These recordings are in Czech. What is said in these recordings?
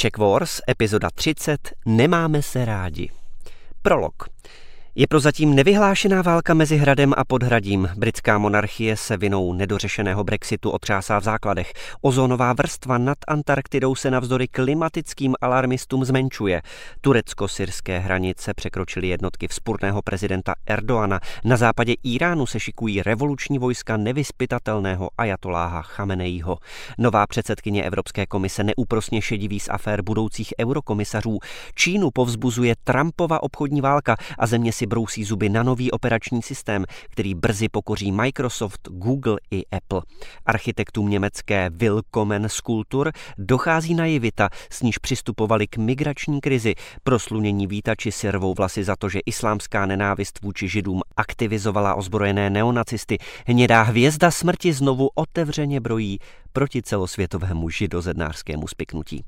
Czech Wars, epizoda 30, Nemáme se rádi. Prolog. Je prozatím nevyhlášená válka mezi hradem a podhradím. Britská monarchie se vinou nedořešeného Brexitu otřásá v základech. Ozónová vrstva nad Antarktidou se navzdory klimatickým alarmistům zmenšuje. Turecko-syrské hranice překročily jednotky vzpurného prezidenta Erdoana. Na západě Iránu se šikují revoluční vojska nevyspytatelného ajatoláha Chamenejího. Nová předsedkyně Evropské komise neúprosně šedivý z afér budoucích eurokomisařů. Čínu povzbuzuje Trumpova obchodní válka a země si brousí zuby na nový operační systém, který brzy pokoří Microsoft, Google i Apple. Architektům německé Willkommen Skulptur dochází naivita, s níž přistupovali k migrační krizi. Proslunění vítači si rvou vlasy za to, že islámská nenávist vůči židům aktivizovala ozbrojené neonacisty. Hnědá hvězda smrti znovu otevřeně brojí proti celosvětovému židozednářskému spiknutí.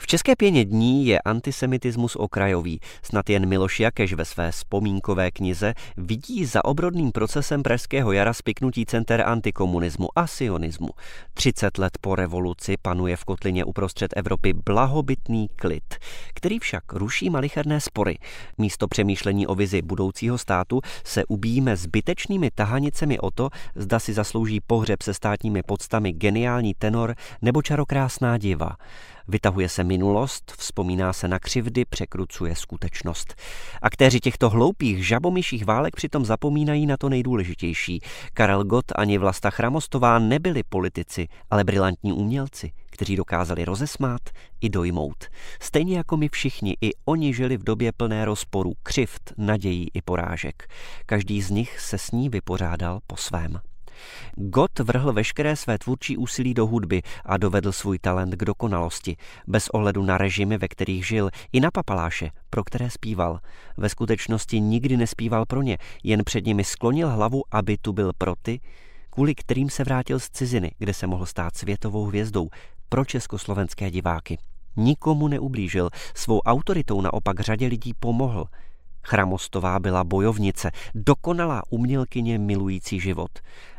V České pěně dní je antisemitismus okrajový. Snad jen Miloš Jakeš ve své vzpomínkové knize vidí za obrodným procesem Pražského jara spiknutí center antikomunismu a sionismu. 30 let po revoluci panuje v kotlině uprostřed Evropy blahobytný klid, který však ruší malicherné spory. Místo přemýšlení o vizi budoucího státu se ubíjíme zbytečnými tahanicemi o to, zda si zaslouží pohřeb se státními podstami geniální tenor nebo čarokrásná diva. Vytahuje se minulost, vzpomíná se na křivdy, překrucuje skutečnost. Aktéři těchto hloupých žabomyších válek přitom zapomínají na to nejdůležitější. Karel Gott ani Vlasta Chramostová nebyli politici, ale brilantní umělci, kteří dokázali rozesmát i dojmout. Stejně jako my všichni, i oni žili v době plné rozporu, křivt, nadějí i porážek. Každý z nich se s ní vypořádal po svém. Gott vrhl veškeré své tvůrčí úsilí do hudby a dovedl svůj talent k dokonalosti, bez ohledu na režimy, ve kterých žil, i na papaláše, pro které zpíval. Ve skutečnosti nikdy nespíval pro ně, jen před nimi sklonil hlavu, aby tu byl pro ty, kvůli kterým se vrátil z ciziny, kde se mohl stát světovou hvězdou pro československé diváky. Nikomu neublížil, svou autoritou naopak řadě lidí pomohl – Chramostová byla bojovnice, dokonalá umělkyně milující život.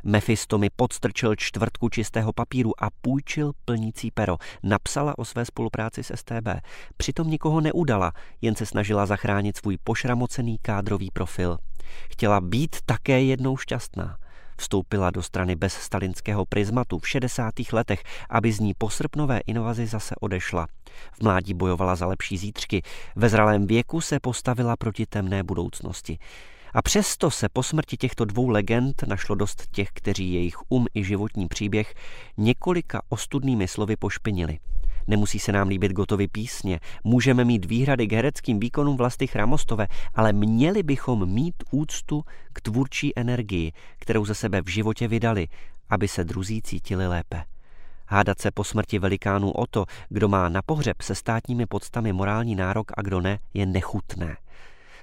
Mefisto mi podstrčil čtvrtku čistého papíru a půjčil plnící pero. Napsala o své spolupráci s STB. Přitom nikoho neudala, jen se snažila zachránit svůj pošramocený kádrový profil. Chtěla být také jednou šťastná. Vstoupila do strany bez stalinského prismatu v 60. letech, aby z ní po srpnové invazi zase odešla. V mládí bojovala za lepší zítřky, ve zralém věku se postavila proti temné budoucnosti. A přesto se po smrti těchto dvou legend našlo dost těch, kteří jejich um i životní příběh několika ostudnými slovy pošpinili. Nemusí se nám líbit gotovy písně, můžeme mít výhrady k hereckým výkonům vlasty Chramostové, ale měli bychom mít úctu k tvůrčí energii, kterou ze sebe v životě vydali, aby se druzí cítili lépe. Hádat se po smrti velikánů o to, kdo má na pohřeb se státními podstami morální nárok a kdo ne, je nechutné.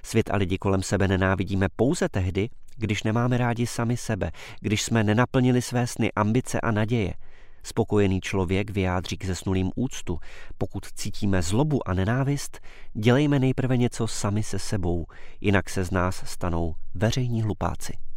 Svět a lidi kolem sebe nenávidíme pouze tehdy, když nemáme rádi sami sebe, když jsme nenaplnili své sny, ambice a naděje – Spokojený člověk vyjádří k zesnulým úctu. Pokud cítíme zlobu a nenávist, dělejme nejprve něco sami se sebou, jinak se z nás stanou veřejní hlupáci.